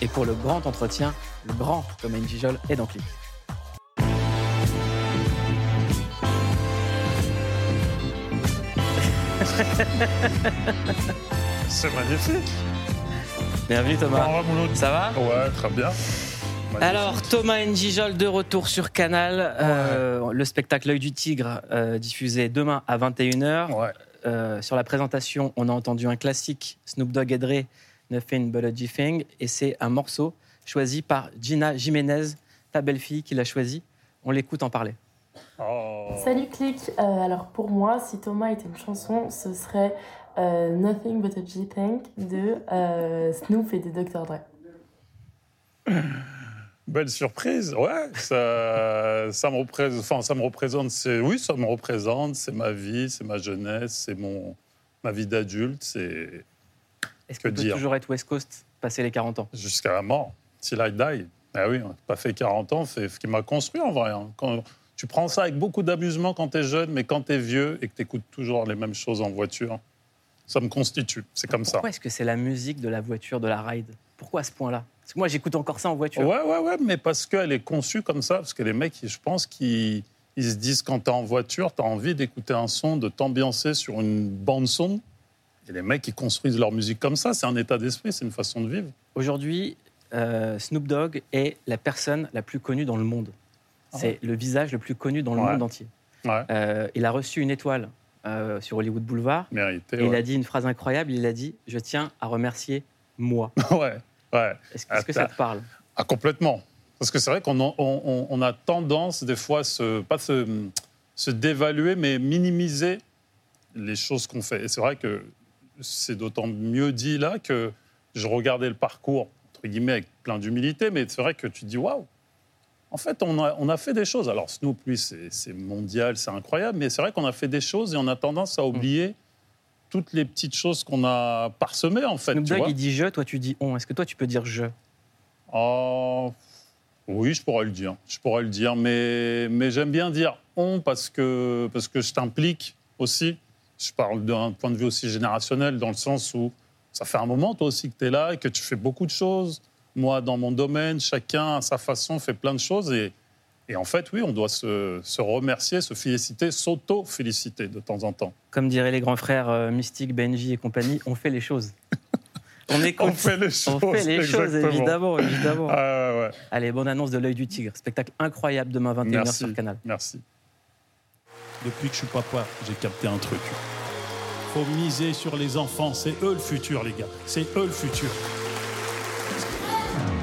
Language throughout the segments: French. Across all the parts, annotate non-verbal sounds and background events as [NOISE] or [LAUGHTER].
Et pour le grand entretien, le grand Thomas Gijol est dans Click. [LAUGHS] C'est magnifique. Bienvenue Thomas. Bravo, Mouloud. Ça va? Ouais, très bien. Magnifique. Alors Thomas Njijol de retour sur Canal. Euh, le spectacle L'œil du tigre euh, diffusé demain à 21h. Ouais. Euh, sur la présentation, on a entendu un classique Snoop Dogg et Dre, Nothing But a G-Thing. Et c'est un morceau choisi par Gina Jiménez, ta belle-fille qui l'a choisi. On l'écoute en parler. Oh. Salut Click, Euh, alors pour moi, si Thomas était une chanson, ce serait euh, Nothing But a G-Thing de euh, Snoop et de Dr. Dre. [COUGHS] Belle surprise, ouais. Ça, ça, me représente, enfin, ça me représente. C'est, oui, ça me représente. C'est ma vie, c'est ma jeunesse, c'est mon, ma vie d'adulte. C'est Est-ce Que qu'on peut dire toujours être West Coast, passer les 40 ans? Jusqu'à la mort. Till I die. Ah oui, on n'a pas fait 40 ans, c'est ce qui m'a construit en vrai. hein. Quand, tu prends ça avec beaucoup d'amusement quand tu es jeune, mais quand tu es vieux et que tu écoutes toujours les mêmes choses en voiture, ça me constitue. C'est comme ça. Pourquoi est-ce que c'est la musique de la voiture, de la ride? Pourquoi à ce point-là? Parce que moi, j'écoute encore ça en voiture. Ouais, ouais, ouais, mais parce qu'elle est conçue comme ça. Parce que les mecs, je pense qu'ils ils se disent quand t'es en voiture, t'as envie d'écouter un son, de t'ambiancer sur une bande-son. Et les mecs, ils construisent leur musique comme ça. C'est un état d'esprit, c'est une façon de vivre. Aujourd'hui, euh, Snoop Dogg est la personne la plus connue dans le monde. C'est le visage le plus connu dans le Ouais. monde entier. Ouais, Euh, il a reçu une étoile euh, sur Hollywood Boulevard. mérité. Et il a dit une phrase incroyable. Il a dit Je tiens à remercier moi. [LAUGHS] ouais, ouais. Est-ce que, que ça te parle? Ah, complètement. Parce que c'est vrai qu'on en- on, on- on a tendance, des fois, se, pas se, se dévaluer, mais minimiser les choses qu'on fait. Et c'est vrai que c'est d'autant mieux dit là que je regardais le parcours, entre guillemets, avec plein d'humilité, mais c'est vrai que tu te dis waouh! En fait, on a, on a fait des choses. Alors, Snoop, lui, c'est mondial, c'est incroyable, mais c'est vrai qu'on a fait des choses et on a tendance à oublier toutes les petites choses qu'on a parsemées, en fait. Snoop tu Dogg, il dit je, toi tu dis on. Est-ce que toi tu peux dire je? Oh, oui, je pourrais le dire. Je pourrais le dire, mais, mais j'aime bien dire on parce que, parce que je t'implique aussi. Je parle d'un point de vue aussi générationnel, dans le sens où ça fait un moment, toi aussi, que tu es là et que tu fais beaucoup de choses. Moi, dans mon domaine, chacun à sa façon fait plein de choses. Et, et en fait, oui, on doit se, se remercier, se féliciter, s'auto-féliciter de temps en temps. Comme diraient les grands frères euh, Mystique, Benji et compagnie, on fait les choses. [LAUGHS] On est On fait les choses. On fait les choses, exactement. évidemment, évidemment. Ah, ouais. Allez, bonne annonce de l'œil du tigre. Spectacle incroyable demain 21h Merci. sur Canal. Merci. Depuis que je suis papa, j'ai capté un truc. Faut miser sur les enfants, c'est eux le futur, les gars. C'est eux le futur.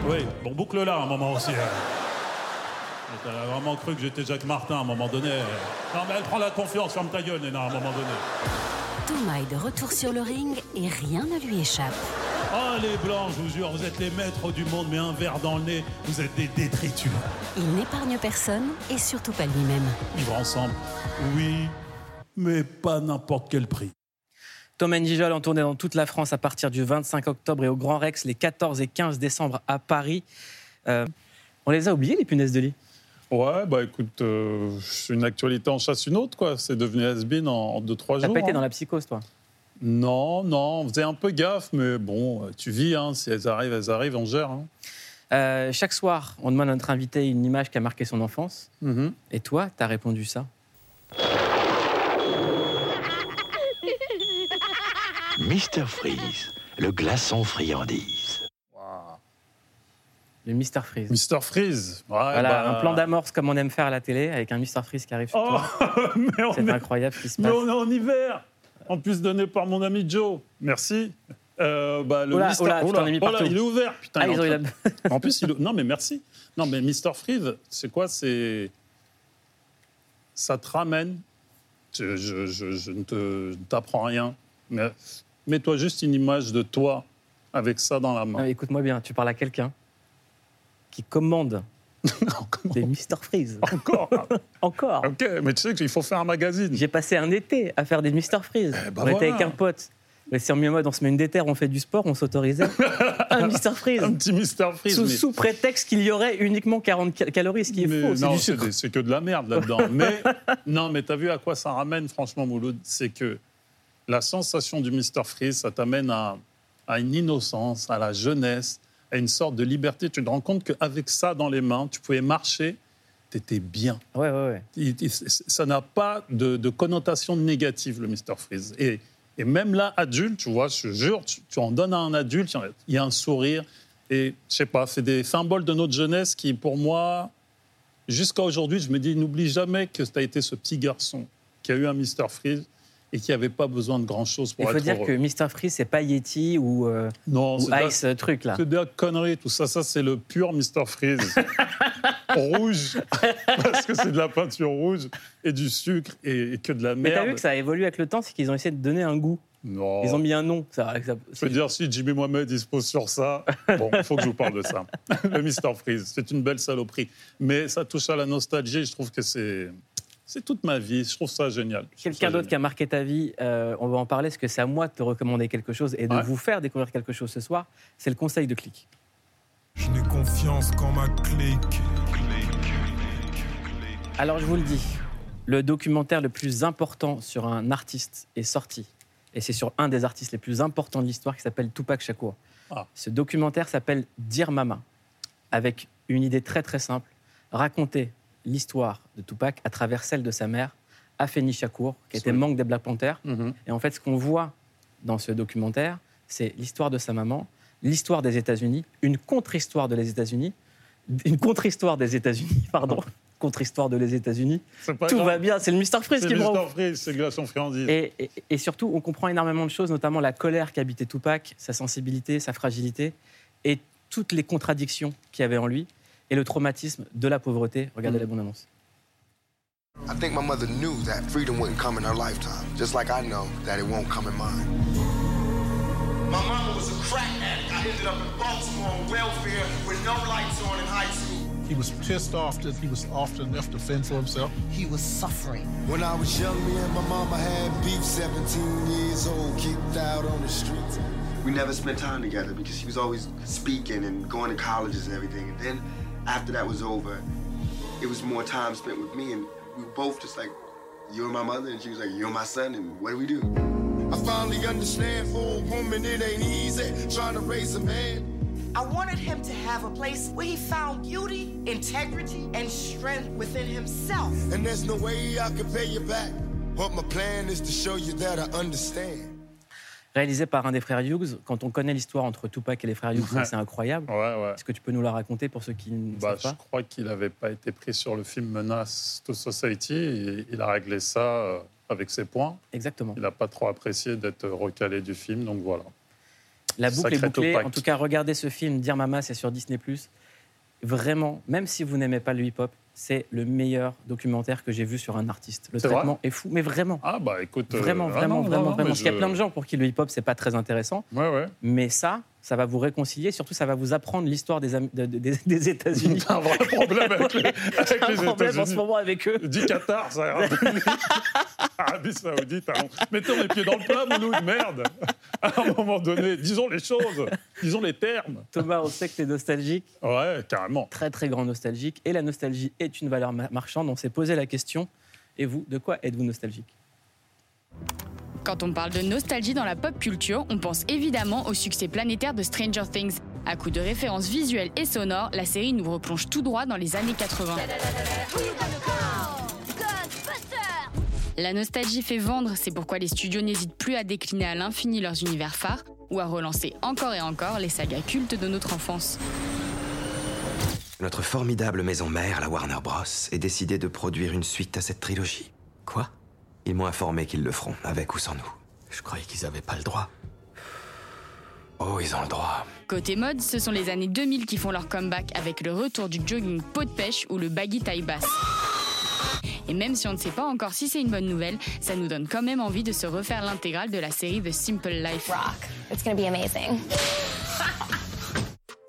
Oui, bon, boucle-là à un moment aussi. hein. T'as vraiment cru que j'étais Jacques Martin à un moment donné. Non, mais elle prend la confiance, ferme ta gueule, Néna, à un moment donné. Thomas est de retour sur le ring et rien ne lui échappe. Oh, les blancs, je vous jure, vous êtes les maîtres du monde, mais un verre dans le nez, vous êtes des détritus. Il n'épargne personne et surtout pas lui-même. Vivre ensemble, oui, mais pas n'importe quel prix. Tom Njijol en tournée dans toute la France à partir du 25 octobre et au Grand Rex les 14 et 15 décembre à Paris. Euh, on les a oubliés, les punaises de lit? Ouais, bah écoute, euh, une actualité en chasse une autre, quoi. C'est devenu has-been en 2-3 T'as jours. pas été hein. dans la psychose, toi? Non, non, on faisait un peu gaffe, mais bon, tu vis, hein, si elles arrivent, elles arrivent, on gère. hein. Euh, Chaque soir, on demande à notre invité une image qui a marqué son enfance. Mhm. Et toi, t'as répondu ça? Mr Freeze, le glaçon friandise. Le Mister Freeze. Mr Freeze. Ouais, Voilà, bah, un plan d'amorce comme on aime faire à la télé, avec un Mister Freeze qui arrive sur Oh, toi. [LAUGHS] mais C'est est... incroyable ce qui se mais passe. on est en hiver. En plus donné par mon ami Joe. Merci. Euh, bah, le mis partout. il est ouvert. Putain, Ah, il est en plus, il... non, mais merci. Non, mais Mr. Freeze, c'est quoi C'est. Ça te ramène. Je, je- je- je ne te- t'apprends rien. Mais mets-toi juste une image de toi avec ça dans la main. mais Écoute-moi bien, tu parles à quelqu'un qui commande [LAUGHS] des Mister Freeze. Encore [LAUGHS] Encore Ok, mais tu sais qu'il faut faire un magazine. J'ai passé un été à faire des Mister Freeze. Eh ben on était voilà. avec un pote. Mais c'est en mieux mode, on se met une déterre, on fait du sport, on s'autorisait [LAUGHS] un Mister Freeze. Un petit Mr. Freeze. Sous, mais- sous prétexte qu'il y aurait uniquement 40 ca- calories, ce qui est Mais faux, non, c'est que de la merde là-dedans. mais non, mais t'as vu à quoi ça ramène, franchement, Mouloud? C'est que la sensation du Mr. Freeze, ça t'amène à, à une innocence, à la jeunesse. À une sorte de liberté. Tu te rends compte qu'avec ça dans les mains, tu pouvais marcher, tu étais bien. Ouais, ouais, ouais. Ça n'a pas de, de connotation négative, le Mr. Freeze. Et, et même là, adulte, tu vois, je jure, tu, tu en donnes à un adulte, il y a un sourire. Et je sais pas, c'est des symboles de notre jeunesse qui, pour moi, jusqu'à aujourd'hui, je me dis, n'oublie jamais que tu as été ce petit garçon qui a eu un Mr. Freeze et qui n'avait pas besoin de grand-chose pour Il faut être dire heureux. que Mr. Freeze, c'est pas Yeti ou, euh, Non, ou c'est de la- Ice euh, truc là. c'est de la connerie, tout ça. Ça, c'est le pur Mr. Freeze. [LAUGHS] rouge. Parce que c'est de la peinture rouge et du sucre et, et que de la Mais t'as merde. vu que ça a évolué avec le temps, c'est qu'ils ont essayé de donner un goût. Non. Ils ont mis un nom. Ça, ça- Je veux dire, si Jimmy Mohamed il se pose sur ça, bon, il faut que je vous parle de ça. [LAUGHS] Le Mr. Freeze, c'est une belle saloperie. Mais ça touche à la nostalgie. Je trouve que c'est. C'est toute ma vie. Je trouve ça génial. Quelqu'un d'autre qui a marqué ta vie, euh, on va en parler, parce que c'est à moi de te recommander quelque chose et de Ouais. vous faire découvrir quelque chose ce soir? C'est le conseil de clic. Je n'ai confiance qu'en ma clique. Alors je vous le dis, le documentaire le plus important sur un artiste est sorti. Et c'est sur un des artistes les plus importants de l'histoire qui s'appelle Tupac Shakur. Ah. Ce documentaire s'appelle Dear Mama, avec une idée très très simple, raconter l'histoire de Tupac à travers celle de sa mère, Afeni Shakur, qui était membre des Black Panthers. Mhm. Et en fait, ce qu'on voit dans ce documentaire, c'est l'histoire de sa maman, l'histoire des États-Unis, une contre-histoire de les États-Unis, une contre-histoire des États-Unis, [LAUGHS] pardon, [LAUGHS] contre-histoire de les États-Unis. Tout grave. va bien, c'est le Mr. Freeze qui me Mr. Freeze, c'est glaçon friandise. et, et- et surtout, on comprend énormément de choses, notamment la colère qu'habitait Tupac, sa sensibilité, sa fragilité, et toutes les contradictions qu'il y avait en lui, et le traumatisme de la pauvreté. Regardez Mm. la bande-annonce. I think my mother knew that freedom wouldn't come in her lifetime, just like I know that it won't come in mine. My mama was a crack addict. I ended up in Baltimore on welfare with no lights on in high school. He was pissed off that he was often left to fend for himself. He was suffering. When I was young, me and my mama had beef, 17 years old, kicked out on the streets. We never spent time together because she was always speaking and going to colleges and everything. And then after that was over, it was more time spent with me. And we were both just like, you're my mother. And she was like, you're my son. And what do we do? I finally understand for a woman it ain't easy trying to raise a man. I wanted him to have a place where he found beauty, integrity, and strength within himself. And there's no way I can pay you back. But my plan is to show you that I understand. Réalisé par un des frères Hughes, quand on connaît l'histoire entre Tupac et les frères Hughes, Ouais. c'est incroyable. Ouais, ouais. Est-ce que tu peux nous la raconter pour ceux qui ne Bah, savent je pas crois qu'il n'avait pas été pris sur le film Menace to Society. Et il a réglé ça euh, avec ses points. Exactement. Il n'a pas trop apprécié d'être recalé du film, donc voilà. La boucle Sacré est bouclée. Tupac. En tout cas, regardez ce film, Dire Mama, c'est sur Disney+. Vraiment, même si vous n'aimez pas le hip-hop, c'est le meilleur documentaire que j'ai vu sur un artiste. Le traitement est fou, mais vraiment. Ah bah écoute. euh, Vraiment, ah vraiment, non, vraiment, non, non, vraiment. Parce qu'il y a plein de gens pour qui le hip-hop, c'est pas très intéressant. Ouais, ouais. Mais ça, ça va vous réconcilier. Surtout, ça va vous apprendre l'histoire des, Am- de- de- des, [LAUGHS] des États-Unis. Un vrai problème avec les, [LAUGHS] avec J'ai un les problème en ce moment avec eux. Dis Qatar, ça. [LAUGHS] Arabie Saoudite, hein. mettons les pieds dans le plat, Mouloud, merde. À un moment donné, disons les choses, disons les termes. Thomas, on sait que tu es nostalgique, Ouais, carrément. très très grand nostalgique. Et la nostalgie est une valeur ma- marchande. On s'est posé la question. Et vous, de quoi êtes-vous nostalgique? Quand on parle de nostalgie dans la pop culture, on pense évidemment au succès planétaire de Stranger Things. À coup de références visuelles et sonores, la série nous replonge tout droit dans les années 80. La nostalgie fait vendre, c'est pourquoi les studios n'hésitent plus à décliner à l'infini leurs univers phares ou à relancer encore et encore les sagas cultes de notre enfance. Notre formidable maison mère, la Warner Bros., est décidée de produire une suite à cette trilogie. Quoi? Ils m'ont informé qu'ils le feront, avec ou sans nous. Je croyais qu'ils avaient pas le droit. Oh, ils ont le droit. Côté mode, ce sont les années 2000 qui font leur comeback avec le retour du jogging peau de pêche ou le baggy taille basse. Et même si on ne sait pas encore si c'est une bonne nouvelle, ça nous donne quand même envie de se refaire l'intégrale de la série The Simple Life. It's gonna be amazing. [LAUGHS]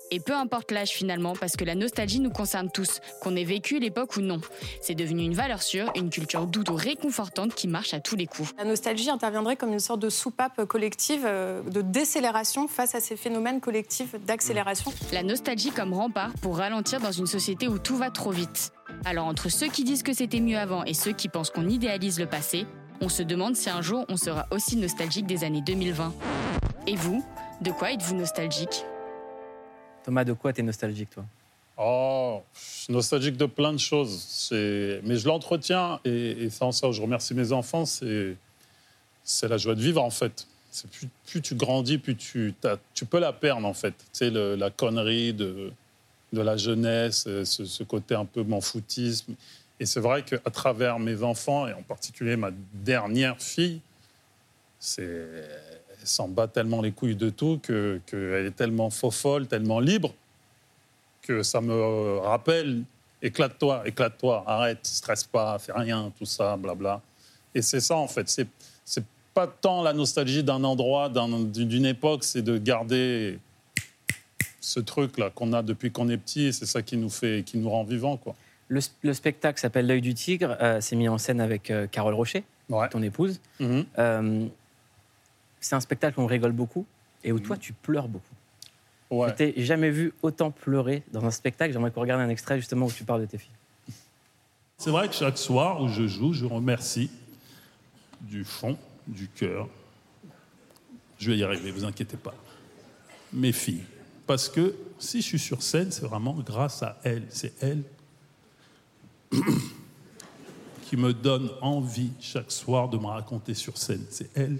Et peu importe l'âge finalement, parce que la nostalgie nous concerne tous, qu'on ait vécu l'époque ou non. C'est devenu une valeur sûre, une culture doudou réconfortante qui marche à tous les coups. La nostalgie interviendrait comme une sorte de soupape collective, euh, de décélération face à ces phénomènes collectifs d'accélération. La nostalgie comme rempart pour ralentir dans une société où tout va trop vite. Alors entre ceux qui disent que c'était mieux avant et ceux qui pensent qu'on idéalise le passé, on se demande si un jour on sera aussi nostalgique des années 2020. Et vous, de quoi êtes-vous nostalgique? Thomas, de quoi t'es nostalgique, toi? Oh, je suis nostalgique de plein de choses. C'est- Mais je l'entretiens et, et sans ça, je remercie mes enfants. C'est c'est la joie de vivre, en fait. C'est plus, plus tu grandis, plus tu, t'as- tu peux la perdre, en fait. Tu sais, le- la connerie de, de la jeunesse, euh, ce, côté un peu m'en foutisme. Et c'est vrai qu'à travers mes enfants, et en particulier ma dernière fille, c'est elle s'en bat tellement les couilles de tout que- qu'elle est tellement faux folle, tellement libre, que ça me rappelle éclate-toi, éclate-toi, arrête, stresse pas, fais rien, tout ça, blabla. Et c'est ça, en fait. C'est, c'est pas tant la nostalgie d'un endroit, d'un- d'une époque, c'est de garder ce truc-là qu'on a depuis qu'on est petit, et c'est ça qui nous fait, qui nous rend vivants, quoi. Le, le spectacle s'appelle L'œil du tigre. euh, c'est mis en scène avec euh, Carole Rocher, ton épouse. Mhm. Euh, c'est un spectacle où on rigole beaucoup et où toi, tu pleures beaucoup. Ouais. Je t'ai jamais vu autant pleurer dans un spectacle. J'aimerais qu'on regarde un extrait justement où tu parles de tes filles. C'est vrai que chaque soir où je joue, je remercie du fond du cœur. Je vais y arriver, vous inquiétez pas. Mes filles. Parce que si je suis sur scène, c'est vraiment grâce à elles. C'est elles [COUGHS] qui me donnent envie chaque soir de me raconter sur scène. C'est elles.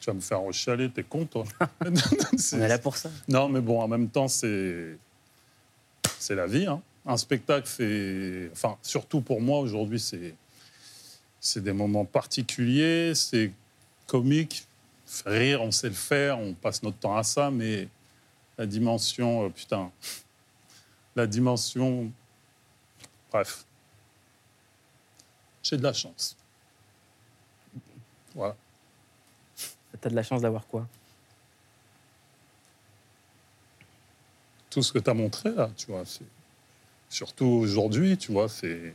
Tu vas me faire rechialer, t'es con, [LAUGHS] toi. On est là pour ça. Non, mais bon, en même temps, c'est c'est la vie. hein. Un spectacle, c'est, enfin, surtout pour moi aujourd'hui, c'est c'est des moments particuliers, c'est comique, rire, on sait le faire, on passe notre temps à ça, mais la dimension, euh, putain, la dimension, bref, j'ai de la chance. Voilà. T'as de la chance d'avoir quoi? Tout ce que tu as montré là, tu vois. c'est- Surtout aujourd'hui, tu vois, c'est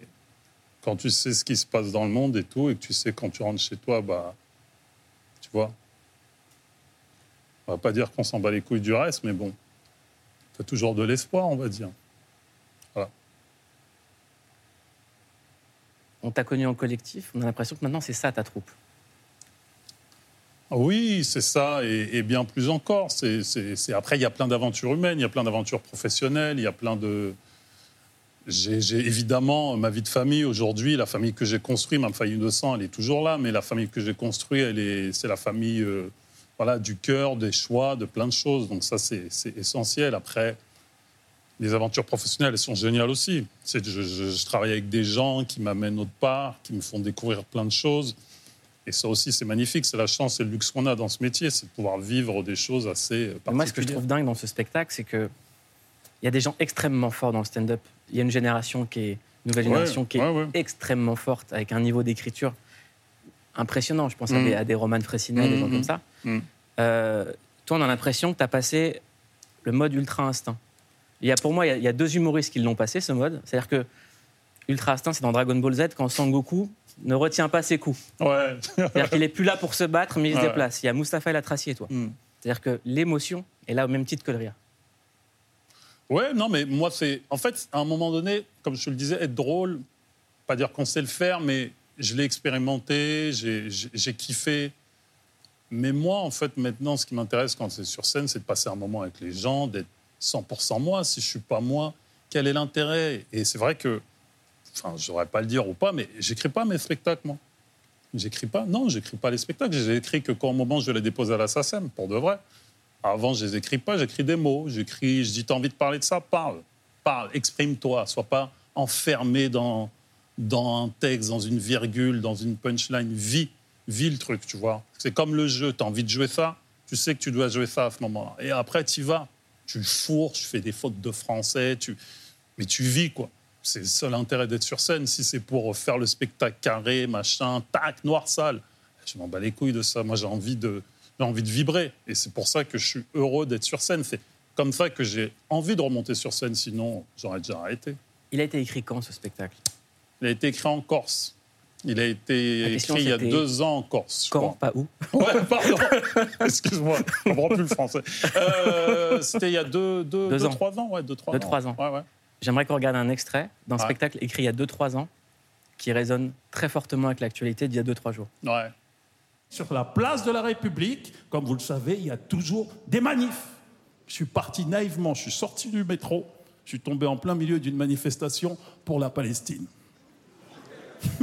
quand tu sais ce qui se passe dans le monde et tout, et que tu sais quand tu rentres chez toi, bah, tu vois. On va pas dire qu'on s'en bat les couilles du reste, mais bon, tu as toujours de l'espoir, on va dire. Voilà. On t'a connu en collectif. On a l'impression que maintenant, c'est ça ta troupe. Oui, c'est ça, et, et bien plus encore. C'est- Après, il y a plein d'aventures humaines, il y a plein d'aventures professionnelles, il y a plein de... J'ai, évidemment ma vie de famille aujourd'hui, la famille que j'ai construite, ma famille de sang, elle est toujours là, mais la famille que j'ai construite, elle est, c'est la famille euh, voilà, du cœur, des choix, de plein de choses. Donc ça, c'est, essentiel. Après, les aventures professionnelles, elles sont géniales aussi. C'est, je, je- je travaille avec des gens qui m'amènent autre part, qui me font découvrir plein de choses. Et ça aussi, c'est magnifique. C'est la chance et le luxe qu'on a dans ce métier, c'est de pouvoir vivre des choses assez euh, particulières. Mais Moi, ce que je trouve dingue dans ce spectacle, c'est que il y a des gens extrêmement forts dans le stand-up. Il y a une génération qui est nouvelle Ouais, génération qui est ouais, ouais. extrêmement forte, avec un niveau d'écriture impressionnant. Je pense à des, à des Roman Fressinet, des gens Mhm. comme ça. Mhm. Euh, toi, on a l'impression que tu as passé le mode ultra instinct. Il y a, pour moi, il y a, il y a deux humoristes qui l'ont passé, ce mode. C'est-à-dire que Ultra instinct, c'est dans Dragon Ball Z, quand Sangoku ne retient pas ses coups. C'est-à-dire qu'il est plus là pour se battre, mais il se déplace. Il y a Mustapha El Atrassi et toi. C'est-à-dire que l'émotion est là au même titre que le rire. Ouais, non, mais moi, c'est. En fait, à un moment donné, comme je te le disais, être drôle, pas dire qu'on sait le faire, mais je l'ai expérimenté, j'ai kiffé. Mais moi, en fait, maintenant, ce qui m'intéresse quand c'est sur scène, c'est de passer un moment avec les gens, d'être 100% moi. Si je suis pas moi, quel est l'intérêt? Et c'est vrai que, enfin, je n'aurais pas le dire ou pas, mais j'écris pas mes spectacles, moi. J'écris pas. Non, j'écris pas les spectacles. J'ai écrit que quand au moment je les dépose à la SACEM, pour de vrai. Avant, je les écris pas, j'écris des mots. J'écris, je dis, t'as envie de parler de ça? Parle. Parle, exprime-toi. Sois pas enfermé dans, dans un texte, dans une virgule, dans une punchline. Vis, vis le truc, tu vois. C'est comme le jeu. Tu as envie de jouer ça, tu sais que tu dois jouer ça à ce moment-là. Et après, tu vas. Tu fourres, tu fais des fautes de français, tu... mais tu vis, quoi. C'est le seul intérêt d'être sur scène. Si c'est pour faire le spectacle carré, machin, tac, noir, sale, je m'en bats les couilles de ça. Moi, j'ai envie de, j'ai envie de vibrer. Et c'est pour ça que je suis heureux d'être sur scène. C'est comme ça que j'ai envie de remonter sur scène. Sinon, j'aurais déjà arrêté. Il a été écrit quand, ce spectacle? Il a été écrit en Corse. Il a été écrit il y a deux ans en Corse. Quand, pas où? [LAUGHS] Ouais, pardon. [LAUGHS] Excuse-moi, je comprends plus le français. Euh, C'était il y a deux, deux, Deux deux, ans. trois ans. Ouais, deux, trois Deux, ans. trois ans. Ouais, ouais. J'aimerais qu'on regarde un extrait d'un Ouais. spectacle écrit il y a 2-3 ans qui résonne très fortement avec l'actualité d'il y a 2-3 jours. Ouais. Sur la place de la République, comme vous le savez, il y a toujours des manifs. Je suis parti naïvement, je suis sorti du métro, je suis tombé en plein milieu d'une manifestation pour la Palestine. [LAUGHS]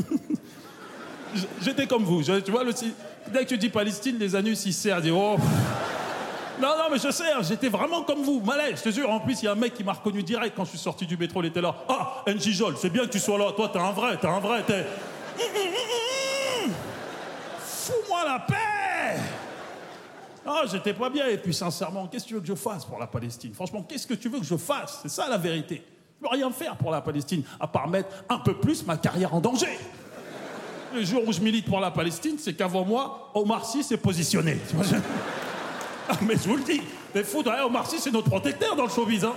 J'étais comme vous, tu vois, dès que tu dis Palestine, les anus ils serrent, disent oh. Non, non, mais je sais, j'étais vraiment comme vous, malais, je te jure. En plus, il y a un mec qui m'a reconnu direct quand je suis sorti du métro, il était là. Ah, Njijol, c'est bien que tu sois là, toi, t'es un vrai, t'es un vrai, t'es. Ah, j'étais pas bien. Et puis, sincèrement, qu'est-ce que tu veux que je fasse pour la Palestine? Franchement, qu'est-ce que tu veux que je fasse? C'est ça la vérité. Je peux rien faire pour la Palestine, à part mettre un peu plus ma carrière en danger. Le jour où je milite pour la Palestine, c'est qu'avant moi, Omar Sy s'est positionné. [LAUGHS] Ah, mais je vous le dis, les fous, ouais, Omar Sy, c'est notre protecteur dans le showbiz. Hein.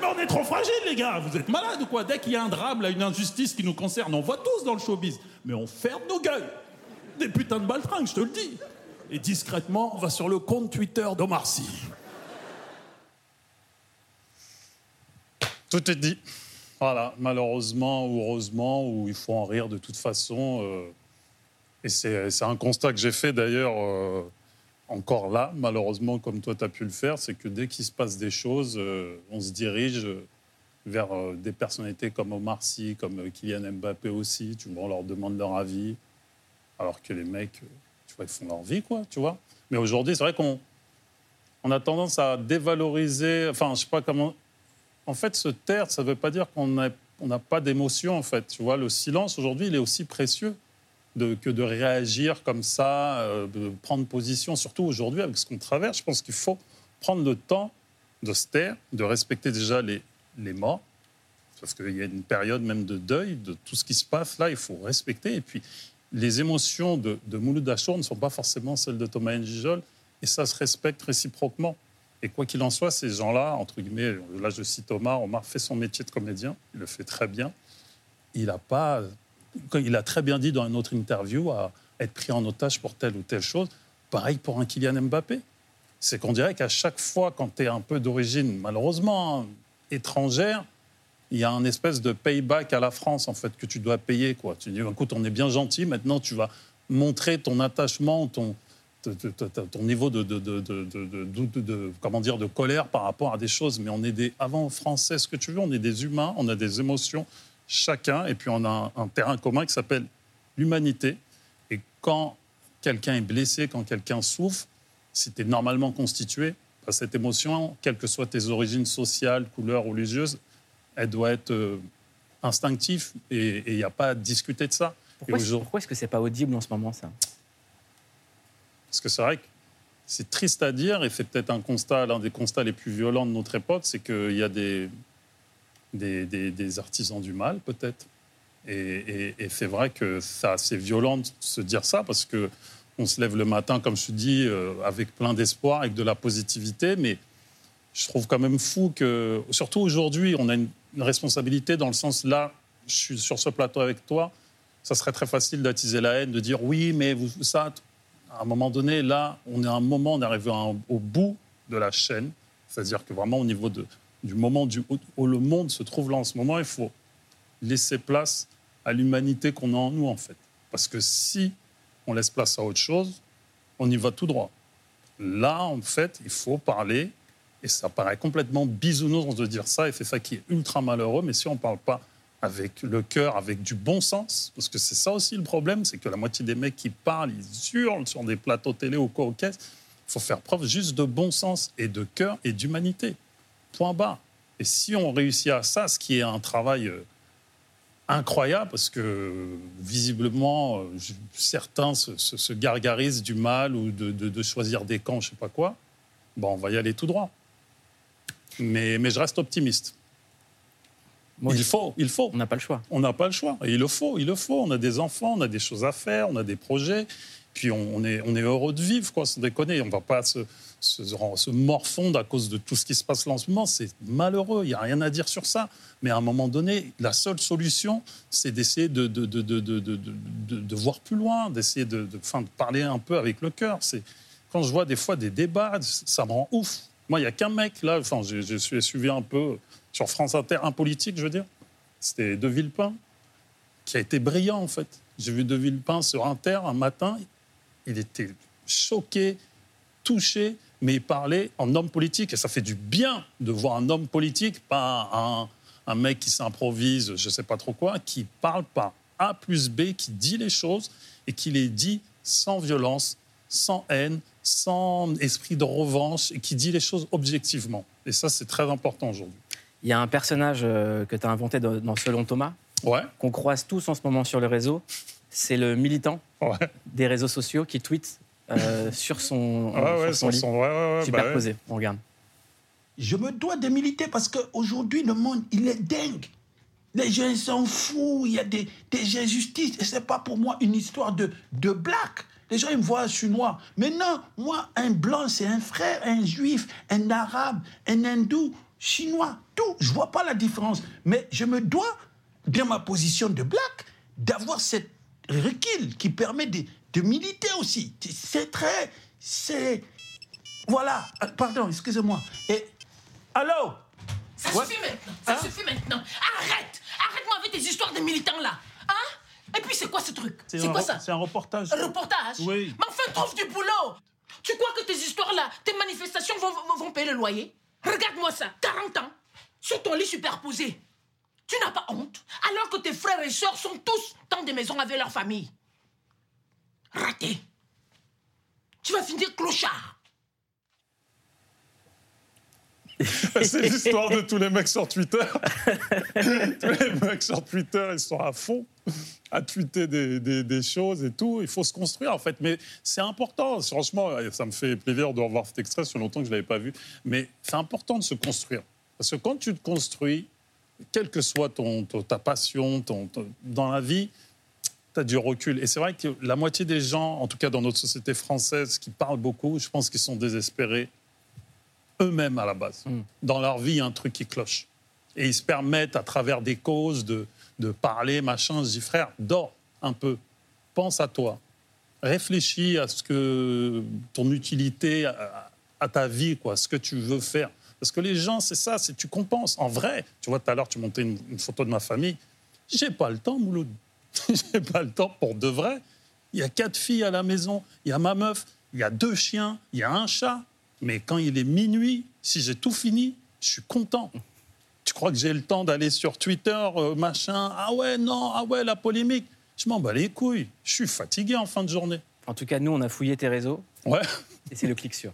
Mais on est trop fragiles, les gars. Vous êtes malades ou quoi? Dès qu'il y a un drame, là, une injustice qui nous concerne, on voit tous dans le showbiz. Mais on ferme nos gueules. Des putains de baltringues, je te le dis. Et discrètement, on va sur le compte Twitter d'Omar Sy. Tout est dit. Voilà, malheureusement ou heureusement, ou il faut en rire de toute façon. euh, et c'est un constat que j'ai fait d'ailleurs euh, encore là, malheureusement, comme toi tu as pu le faire, c'est que dès qu'il se passe des choses, euh, on se dirige vers des personnalités comme Omar Sy, comme Kylian Mbappé aussi. Tu vois, on leur demande leur avis, alors que les mecs, tu vois, ils font leur vie, quoi, tu vois. Mais aujourd'hui, c'est vrai qu'on on a tendance à dévaloriser, enfin, je sais pas comment. En fait, se taire, ça ne veut pas dire qu'on n'a on pas d'émotion, en fait. Tu vois, le silence, aujourd'hui, il est aussi précieux que de réagir comme ça, euh, de prendre position, surtout aujourd'hui avec ce qu'on traverse. Je pense qu'il faut prendre le temps de se taire, de respecter déjà les, les morts, parce qu'il y a une période même de deuil de tout ce qui se passe là, il faut respecter. Et puis, les émotions de, de Mouloud Achour ne sont pas forcément celles de Thomas Njijol, et ça se respecte réciproquement. Et quoi qu'il en soit, ces gens-là, entre guillemets, là je cite Omar, Omar fait son métier de comédien, il le fait très bien. Il a pas, il a très bien dit dans une autre interview, à être pris en otage pour telle ou telle chose. Pareil pour un Kylian Mbappé. C'est qu'on dirait qu'à chaque fois, quand tu es un peu d'origine, malheureusement, hein, étrangère, il y a un espèce de payback à la France, en fait, que tu dois payer. Quoi. Tu dis, écoute, on est bien gentil, maintenant tu vas montrer ton attachement, ton, ton- niveau de, de, de, de- comment dire, de colère par rapport à des choses. Mais on est des, avant français, ce que tu veux, on est des humains, on a des émotions, chacun, et puis on a un, terrain commun qui s'appelle l'humanité. Et quand quelqu'un est blessé, quand quelqu'un souffre, si tu es normalement constitué, bah, cette émotion, quelles que soient tes origines sociales, couleurs religieuses, elle doit être euh, instinctive et il n'y a pas à discuter de ça. Pourquoi, est-ce- pourquoi est-ce que c'est pas audible en ce moment, ça? Parce que c'est vrai que c'est triste à dire, et c'est peut-être un constat, l'un des constats les plus violents de notre époque, c'est qu'il y a des, des, des- des artisans du mal, peut-être. Et, et- et c'est vrai que c'est assez violent de se dire ça, parce que on se lève le matin, comme je te dis, euh, avec plein d'espoir, avec de la positivité, mais je trouve quand même fou que, surtout aujourd'hui, on a une, une responsabilité dans le sens là, je suis sur ce plateau avec toi, ça serait très facile d'attiser la haine, de dire oui, mais vous, ça, à un moment donné, là, on est à un moment, on au bout de la chaîne, c'est-à-dire que vraiment au niveau de, du moment où le monde se trouve là en ce moment, il faut laisser place à l'humanité qu'on a en nous, en fait. Parce que si on laisse place à autre chose, on y va tout droit. Là, en fait, il faut parler, et ça paraît complètement bisounours de dire ça, et c'est ça qui est ultra malheureux, mais si on ne parle pas avec le cœur, avec du bon sens, parce que c'est ça aussi le problème, c'est que la moitié des mecs qui parlent, ils hurlent sur des plateaux télé ou quoi au caisse, il faut faire preuve juste de bon sens et de cœur et d'humanité. Point barre. Et si on réussit à ça, ce qui est un travail euh, incroyable, parce que visiblement, euh, certains se, se- se gargarisent du mal ou de, choisir des camps, je sais pas quoi, bon, on va y aller tout droit. Mais, mais je reste optimiste. il faut, il faut. On n'a pas le choix. On n'a pas le choix. Et il le faut, il le faut. On a des enfants, on a des choses à faire, on a des projets. Puis on, on est, on est heureux de vivre, quoi, sans déconner. On ne va pas se, se, se morfondre à cause de tout ce qui se passe là en ce moment. C'est malheureux, il n'y a rien à dire sur ça. Mais à un moment donné, la seule solution, c'est d'essayer de, de, de, de, de, de- de- de voir plus loin, d'essayer de, de, parler un peu avec le cœur. Quand je vois des fois des débats, ça me rend ouf. Moi, il n'y a qu'un mec, là, enfin, suis suivi un peu sur France Inter, un politique, je veux dire. C'était De Villepin, qui a été brillant, en fait. J'ai vu De Villepin sur Inter un matin. il était choqué, touché, mais il parlait en homme politique. Et ça fait du bien de voir un homme politique, pas un, un mec qui s'improvise, je ne sais pas trop quoi, qui parle par A plus B, qui dit les choses et qui les dit sans violence, sans haine, sans esprit de revanche, et qui dit les choses objectivement. Et ça, c'est très important aujourd'hui. Il y a un personnage euh, que tu as inventé dans Selon Thomas, Ouais. qu'on croise tous en ce moment sur le réseau. C'est le militant des réseaux sociaux qui tweet euh, sur son, Ouais, ouais, sur son lit, son- ouais, ouais, ouais, superposé. On regarde. Je me dois de militer parce qu'aujourd'hui, le monde, il est dingue. Les gens sont fous, il y a des, des injustices. Et ce n'est pas pour moi une histoire de, de black. Les gens, ils me voient, suis noir. Mais non, moi, un blanc, c'est un frère, un juif, un arabe, un hindou, chinois, tout. Je ne vois pas la différence. Mais je me dois, dans ma position de black, d'avoir cette recul qui permet de, de militer aussi. C'est très... C'est... Voilà. Ah, Pardon, excusez-moi. Et... Allô? Ça Ouais. suffit maintenant, ça Hein? suffit maintenant. Arrête Arrête-moi avec tes histoires de militants là Hein Et puis c'est quoi ce truc C'est un quoi ça C'est un reportage. Un reportage Oui. Mais enfin, trouve du boulot Tu crois que tes histoires là, tes manifestations vont, vont- vont payer le loyer Regarde-moi ça, 40 ans, sur ton lit superposé. Tu n'as pas honte Alors que tes frères et sœurs sont tous dans des maisons avec leur famille. Raté. Tu vas finir clochard. [LAUGHS] C'est l'histoire de tous les mecs sur Twitter. [LAUGHS] tous les mecs sur Twitter, ils sont à fond à tweeter des, des- des choses et tout. Il faut se construire, en fait. Mais c'est important. Franchement, ça me fait plaisir de revoir cet extrait. Ça fait longtemps que je ne l'avais pas vu. Mais c'est important de se construire. Parce que quand tu te construis, quelle que soit ton, ton- ta passion ton- ton- dans la vie, tu as du recul. Et c'est vrai que la moitié des gens, en tout cas dans notre société française, qui parlent beaucoup, je pense qu'ils sont désespérés eux-mêmes à la base. Dans leur vie, il y a un truc qui cloche. Et ils se permettent, à travers des causes, de, de parler, machin. Je dis, frère, dors un peu. Pense à toi. Réfléchis à ce que ton utilité, à, ta vie, quoi, ce que tu veux faire. Parce que les gens, c'est ça, c'est tu compenses. En vrai, tu vois, tout à l'heure, tu montais une, une photo de ma famille. J'ai pas le temps, Mouloud. [LAUGHS] J'ai pas le temps pour de vrai. Il y a quatre filles à la maison, il y a ma meuf, il y a deux chiens, il y a un chat. Mais quand il est minuit, si j'ai tout fini, je suis content. Tu crois que j'ai le temps d'aller sur Twitter, euh, machin? Ah ouais, non, ah ouais, la polémique. Je m'en bats les couilles. Je suis fatigué en fin de journée. En tout cas, nous, on a fouillé tes réseaux. Ouais. Et c'est le clic sur.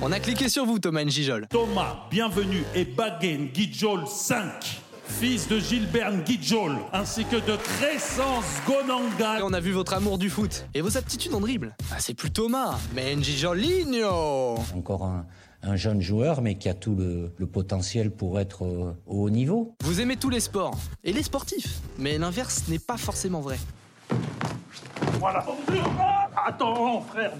On a cliqué sur vous, Thomas Njijol. Thomas, bienvenue, et Bagen Guijol 5, fils de Gilbert Guijol, ainsi que de Crescence Gonanga. Et on a vu votre amour du foot et vos aptitudes en dribble. Ah, c'est plus Thomas, mais Njijolinho Encore un, un jeune joueur, mais qui a tout le, le potentiel pour être euh, au haut niveau. Vous aimez tous les sports et les sportifs, mais l'inverse n'est pas forcément vrai. Voilà. Attends, frère.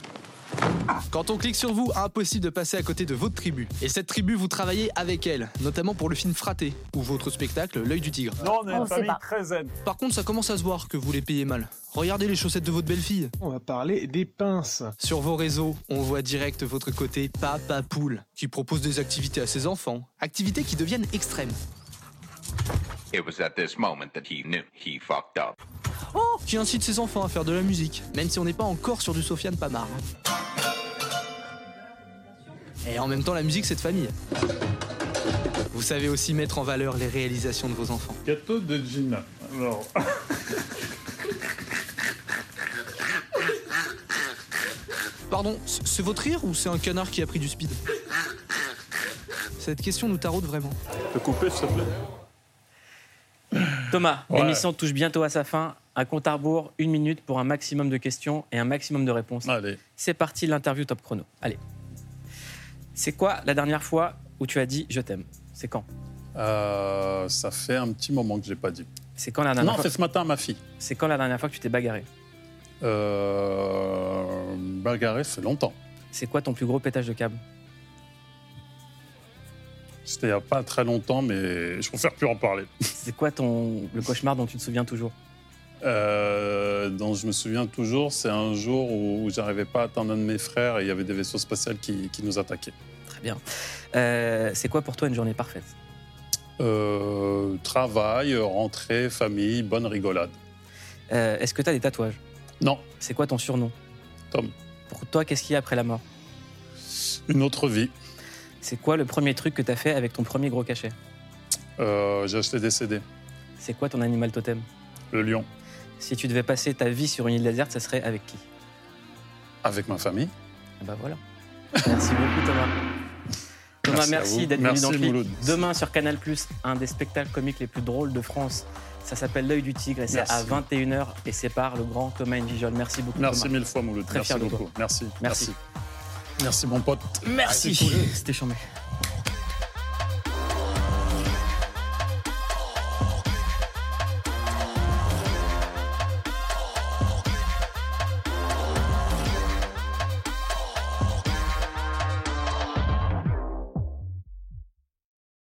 Quand on clique sur vous, impossible de passer à côté de votre tribu. Et cette tribu, vous travaillez avec elle, notamment pour le film Fraté ou votre spectacle L'œil du tigre. Non, on est une famille très zen. Par contre, ça commence à se voir que vous les payez mal. Regardez les chaussettes de votre belle-fille. On va parler des pinces. Sur vos réseaux, on voit direct votre côté papa poule, qui propose des activités à ses enfants, activités qui deviennent extrêmes. It was at this moment that he knew he fucked up. Qui incite ses enfants à faire de la musique, même si on n'est pas encore sur du Sofiane Pamar. Et en même temps, la musique, c'est de famille. Vous savez aussi mettre en valeur les réalisations de vos enfants. Gâteau de Gina. Alors. Pardon, c'est votre rire ou c'est un canard qui a pris du speed? Cette question nous taraude vraiment. peux couper, s'il te plaît? Thomas, Ouais. l'émission touche bientôt à sa fin. Un compte à rebours, une minute pour un maximum de questions et un maximum de réponses. Allez. C'est parti, l'interview top chrono. Allez. C'est quoi la dernière fois où tu as dit je t'aime? C'est quand? Euh, ça fait un petit moment que je l'ai pas dit. C'est quand la dernière Non, fois c'est ce matin à ma fille. C'est quand la dernière fois que tu t'es bagarré Euh, bagarré, fait longtemps. C'est quoi ton plus gros pétage de câble? C'était il n'y a pas très longtemps, mais je préfère plus en parler. C'est quoi ton le cauchemar dont tu te souviens toujours? Euh, dont je me souviens toujours, c'est un jour où j'arrivais pas à atteindre un de mes frères et il y avait des vaisseaux spatials qui, qui nous attaquaient. Très bien. Euh, c'est quoi pour toi une journée parfaite? Euh, travail, rentrée, famille, bonne rigolade. Est-ce que tu as des tatouages? Non. C'est quoi ton surnom? Tom. Pour toi, qu'est-ce qu'il y a après la mort? Une autre vie. C'est quoi le premier truc que tu as fait avec ton premier gros cachet? J'ai acheté des CD. C'est quoi ton animal totem? Le lion. Si tu devais passer ta vie sur une île déserte, ça serait avec qui? Avec ma famille. Ah Bah voilà. Merci beaucoup Thomas. Thomas, Merci d'être venu dans Clic. Demain sur Canal+, un des spectacles comiques les plus drôles de France. Ça s'appelle L'œil du tigre et c'est à 21h et c'est par le grand Thomas Invigiol. Merci beaucoup Merci Thomas. mille fois, Mouloud. Très Merci fier de toi. beaucoup. Merci. Merci. Merci, mon pote. Merci. C'était chambé.